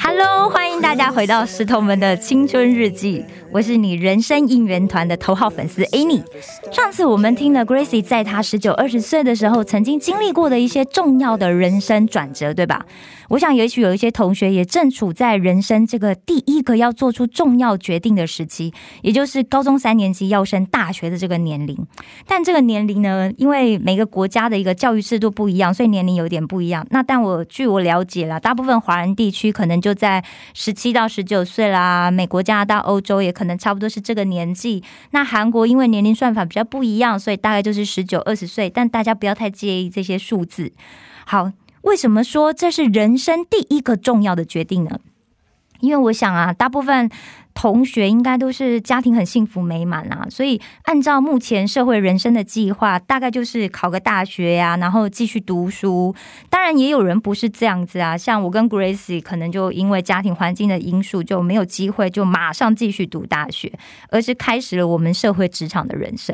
Hello，欢迎大家回到石头们的青春日记，我是你人生应援团的头号粉丝 Annie。上次我们听了 Gracie 在她十九、二十岁的时候曾经经历过的一些重要的人生转折，对吧？我想，也许有一些同学也正处在人生这个第一个要做出重要决定的时期，也就是高中三年级要升大学的这个年龄。但这个年龄呢，因为每个国家的一个教育制度不一样，所以年龄有点不一样。那但我据我了解啦，大部分华人地区可能就在十七到十九岁啦，美国、加拿大、欧洲也可能差不多是这个年纪。那韩国因为年龄算法比较不一样，所以大概就是十九、二十岁。但大家不要太介意这些数字。好。为什么说这是人生第一个重要的决定呢？因为我想啊，大部分同学应该都是家庭很幸福美满啊，所以按照目前社会人生的计划，大概就是考个大学呀、然后继续读书。当然，也有人不是这样子啊，像我跟 Grace 可能就因为家庭环境的因素，就没有机会就马上继续读大学，而是开始了我们社会职场的人生。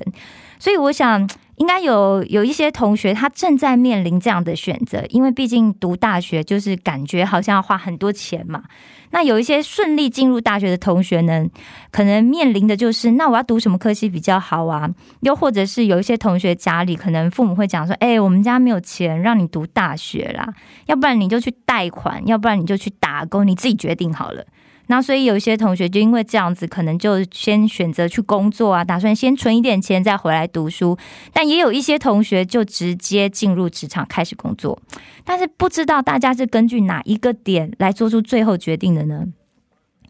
所以我想。应该有有一些同学，他正在面临这样的选择，因为毕竟读大学就是感觉好像要花很多钱嘛。那有一些顺利进入大学的同学呢，可能面临的就是，那我要读什么科系比较好啊？又或者是有一些同学家里可能父母会讲说，哎，我们家没有钱让你读大学啦，要不然你就去贷款，要不然你就去打工，你自己决定好了。那所以有一些同学就因为这样子，可能就先选择去工作啊，打算先存一点钱再回来读书。但也有一些同学就直接进入职场开始工作。但是不知道大家是根据哪一个点来做出最后决定的呢？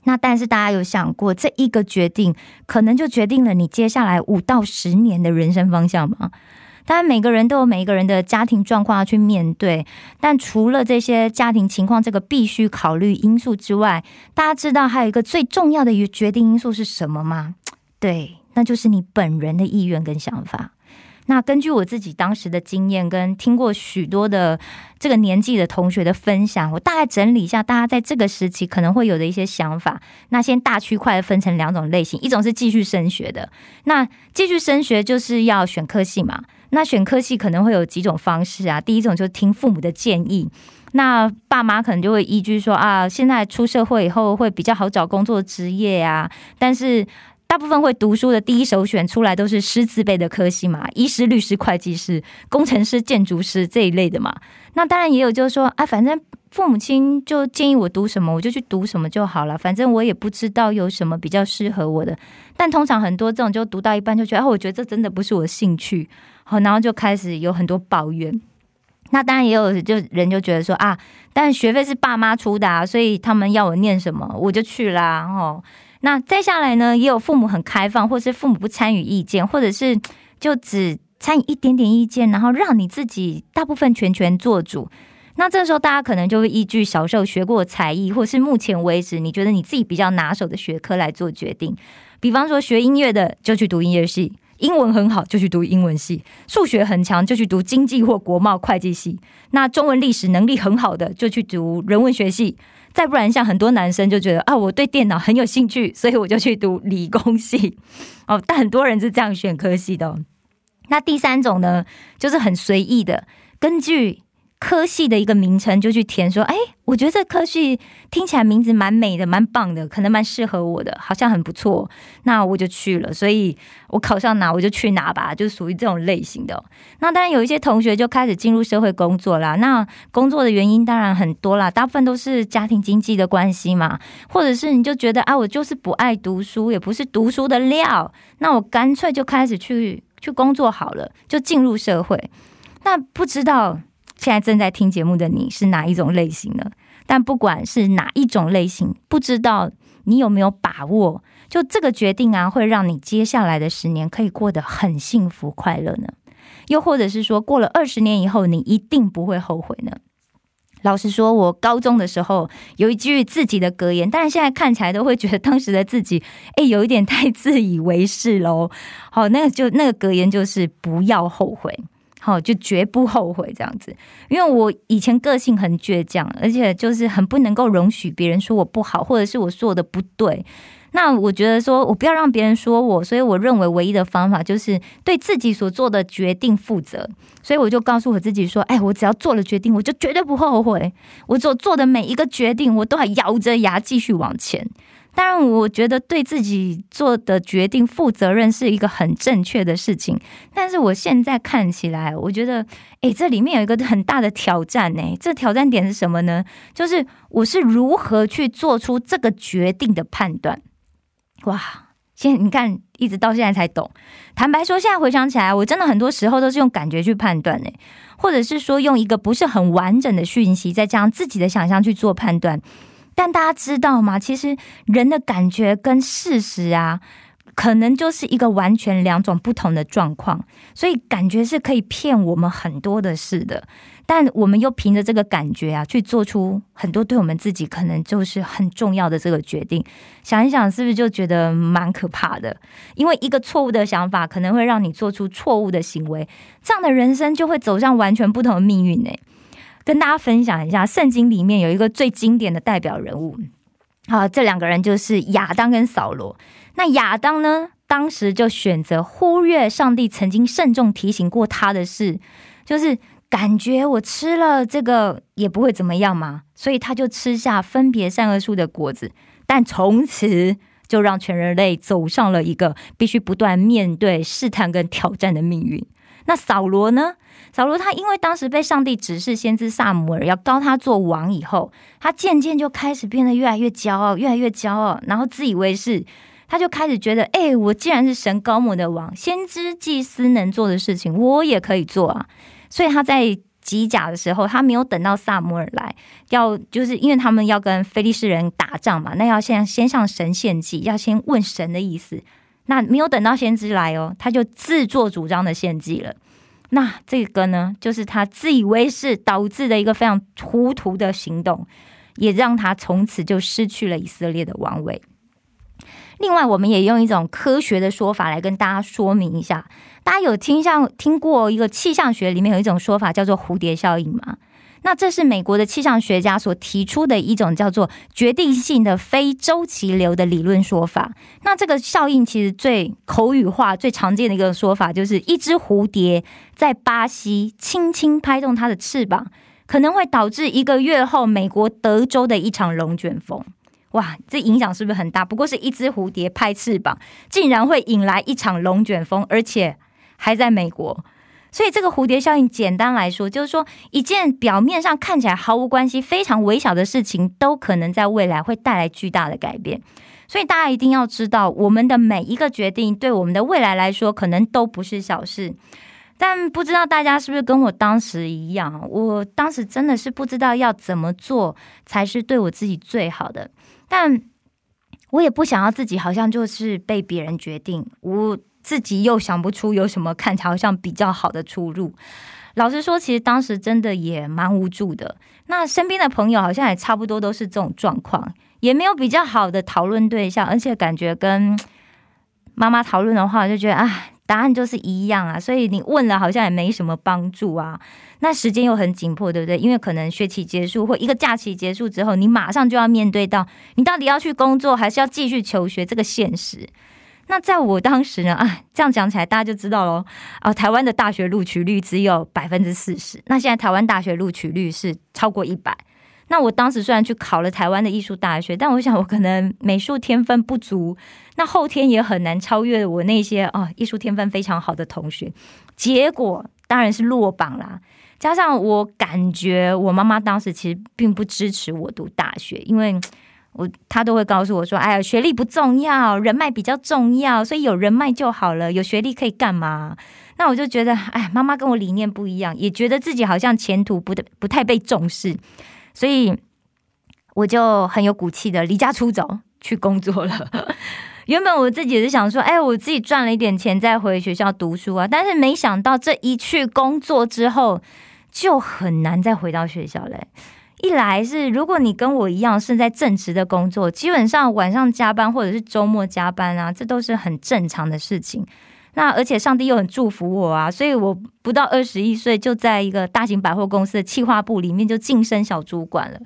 那但是大家有想过，这一个决定可能就决定了你接下来五到十年的人生方向吗？当然，每个人都有每一个人的家庭状况要去面对。但除了这些家庭情况这个必须考虑因素之外，大家知道还有一个最重要的一决定因素是什么吗？对，那就是你本人的意愿跟想法。那根据我自己当时的经验，跟听过许多的这个年纪的同学的分享，我大概整理一下大家在这个时期可能会有的一些想法。那先大区块分成两种类型，一种是继续升学的。那继续升学就是要选科系嘛。那选科系可能会有几种方式啊，第一种就是听父母的建议，那爸妈可能就会依据说啊，现在出社会以后会比较好找工作职业啊，但是大部分会读书的第一首选出来都是师资辈的科系嘛，医师、律师、会计师、工程师、建筑师这一类的嘛。那当然也有就是说啊，反正父母亲就建议我读什么，我就去读什么就好了，反正我也不知道有什么比较适合我的。但通常很多这种就读到一半就觉得，啊，我觉得这真的不是我的兴趣。好，然后就开始有很多抱怨。那当然也有就人就觉得说啊，但学费是爸妈出的，啊，所以他们要我念什么我就去啦。哦，那再下来呢，也有父母很开放，或是父母不参与意见，或者是就只参与一点点意见，然后让你自己大部分全权做主。那这时候大家可能就会依据小时候学过才艺，或是目前为止你觉得你自己比较拿手的学科来做决定。比方说学音乐的就去读音乐系。英文很好就去读英文系，数学很强就去读经济或国贸会计系。那中文历史能力很好的就去读人文学系。再不然，像很多男生就觉得啊，我对电脑很有兴趣，所以我就去读理工系。哦，但很多人是这样选科系的。那第三种呢，就是很随意的，根据科系的一个名称就去填，说，哎，我觉得这科系听起来名字蛮美的，蛮棒的，可能蛮适合我的，好像很不错，那我就去了。所以我考上哪我就去哪吧，就属于这种类型的。那当然有一些同学就开始进入社会工作啦，那工作的原因当然很多啦，大部分都是家庭经济的关系嘛，或者是你就觉得啊，我就是不爱读书，也不是读书的料，那我干脆就开始去去工作好了，就进入社会。那不知道现在正在听节目的你是哪一种类型呢？但不管是哪一种类型，不知道你有没有把握，就这个决定啊，会让你接下来的十年可以过得很幸福快乐呢？又或者是说，过了二十年以后，你一定不会后悔呢？老实说，我高中的时候有一句自己的格言，但是现在看起来都会觉得当时的自己，哎，有一点太自以为是喽。好，那个就那个格言就是不要后悔。好，就绝不后悔这样子，因为我以前个性很倔强，而且就是很不能够容许别人说我不好，或者是我做的不对。那我觉得说我不要让别人说我，所以我认为唯一的方法就是对自己所做的决定负责。所以我就告诉我自己说，哎，我只要做了决定，我就绝对不后悔。我所做的每一个决定，我都还咬着牙继续往前。当然，我觉得对自己做的决定负责任是一个很正确的事情。但是我现在看起来，我觉得，哎，这里面有一个很大的挑战呢。这挑战点是什么呢？就是我是如何去做出这个决定的判断。哇，现你看，一直到现在才懂。坦白说，现在回想起来，我真的很多时候都是用感觉去判断呢，或者是说用一个不是很完整的讯息，再加上自己的想象去做判断。但大家知道吗？其实人的感觉跟事实啊，可能就是一个完全两种不同的状况。所以感觉是可以骗我们很多的事的，但我们又凭着这个感觉啊，去做出很多对我们自己可能就是很重要的这个决定。想一想，是不是就觉得蛮可怕的？因为一个错误的想法，可能会让你做出错误的行为，这样的人生就会走向完全不同的命运呢。跟大家分享一下，圣经里面有一个最经典的代表人物，好，这两个人就是亚当跟扫罗。那亚当呢，当时就选择忽略上帝曾经慎重提醒过他的事，就是感觉我吃了这个也不会怎么样嘛，所以他就吃下分别善恶树的果子，但从此就让全人类走上了一个必须不断面对试探跟挑战的命运。那扫罗呢？扫罗他因为当时被上帝指示先知萨姆尔要高他做王以后，他渐渐就开始变得越来越骄傲，越来越骄傲，然后自以为是，他就开始觉得，哎，我既然是神高摩的王，先知祭司能做的事情，我也可以做啊。所以他在吉甲的时候，他没有等到萨姆尔来，要就是因为他们要跟菲利士人打仗嘛，那要先先向神献祭，要先问神的意思。那没有等到先知来哦，他就自作主张的献祭了。那这个呢，就是他自以为是导致的一个非常糊涂的行动，也让他从此就失去了以色列的王位。另外，我们也用一种科学的说法来跟大家说明一下。大家有听像听过一个气象学里面有一种说法叫做蝴蝶效应吗？那这是美国的气象学家所提出的一种叫做决定性的非周期流的理论说法。那这个效应其实最口语化、最常见的一个说法，就是一只蝴蝶在巴西轻轻拍动它的翅膀，可能会导致一个月后美国德州的一场龙卷风。哇，这影响是不是很大？不过是一只蝴蝶拍翅膀，竟然会引来一场龙卷风，而且还在美国。所以，这个蝴蝶效应，简单来说，就是说，一件表面上看起来毫无关系、非常微小的事情，都可能在未来会带来巨大的改变。所以，大家一定要知道，我们的每一个决定，对我们的未来来说，可能都不是小事。但不知道大家是不是跟我当时一样？我当时真的是不知道要怎么做才是对我自己最好的。但我也不想要自己好像就是被别人决定。我。自己又想不出有什么看起来好像比较好的出路。老实说，其实当时真的也蛮无助的。那身边的朋友好像也差不多都是这种状况，也没有比较好的讨论对象，而且感觉跟妈妈讨论的话，就觉得啊，答案就是一样啊。所以你问了，好像也没什么帮助啊。那时间又很紧迫，对不对？因为可能学期结束或一个假期结束之后，你马上就要面对到你到底要去工作还是要继续求学这个现实。那在我当时呢，啊，这样讲起来大家就知道喽。啊，台湾的大学录取率只有百分之四十，那现在台湾大学录取率是超过一百。那我当时虽然去考了台湾的艺术大学，但我想我可能美术天分不足，那后天也很难超越我那些啊艺术天分非常好的同学。结果当然是落榜啦。加上我感觉我妈妈当时其实并不支持我读大学，因为我他都会告诉我说：“哎呀，学历不重要，人脉比较重要，所以有人脉就好了，有学历可以干嘛？”那我就觉得，哎，妈妈跟我理念不一样，也觉得自己好像前途不不太被重视。所以我就很有骨气的离家出走去工作了。原本我自己是想说，哎，我自己赚了一点钱再回学校读书啊。但是没想到这一去工作之后，就很难再回到学校嘞。一来是如果你跟我一样是在正职的工作，基本上晚上加班或者是周末加班啊，这都是很正常的事情。那而且上帝又很祝福我啊，所以我不到二十一岁就在一个大型百货公司的企划部里面就晋升小主管了。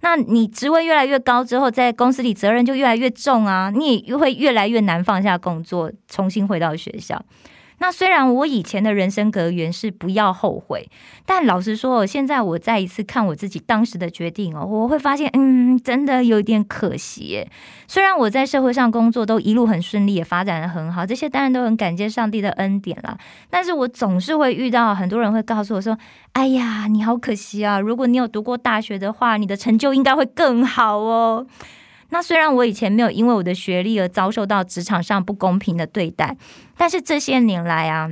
那你职位越来越高之后，在公司里责任就越来越重啊，你也会越来越难放下工作，重新回到学校。那虽然我以前的人生格言是不要后悔，但老实说，现在我再一次看我自己当时的决定哦，我会发现，嗯，真的有点可惜。虽然我在社会上工作都一路很顺利，也发展的很好，这些当然都很感谢上帝的恩典啦。但是我总是会遇到很多人会告诉我说：“哎呀，你好可惜啊！如果你有读过大学的话，你的成就应该会更好哦。”那虽然我以前没有因为我的学历而遭受到职场上不公平的对待，但是这些年来啊，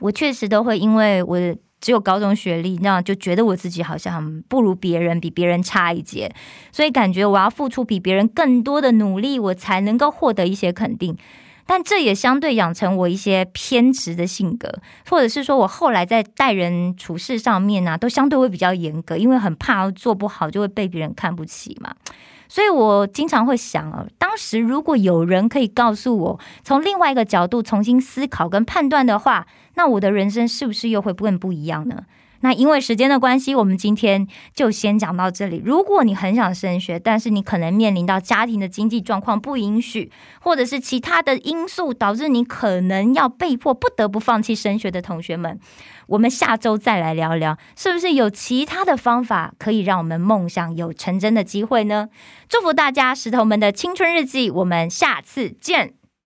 我确实都会因为我只有高中学历，那就觉得我自己好像不如别人，比别人差一截，所以感觉我要付出比别人更多的努力，我才能够获得一些肯定。但这也相对养成我一些偏执的性格，或者是说我后来在待人处事上面呢，都相对会比较严格，因为很怕做不好就会被别人看不起嘛。所以我经常会想啊，当时如果有人可以告诉我从另外一个角度重新思考跟判断的话，那我的人生是不是又会更不一样呢？那因为时间的关系，我们今天就先讲到这里。如果你很想升学，但是你可能面临到家庭的经济状况不允许，或者是其他的因素导致你可能要被迫不得不放弃升学的同学们。我们下周再来聊聊，是不是有其他的方法可以让我们梦想有成真的机会呢？祝福大家，石头们的青春日记，我们下次见。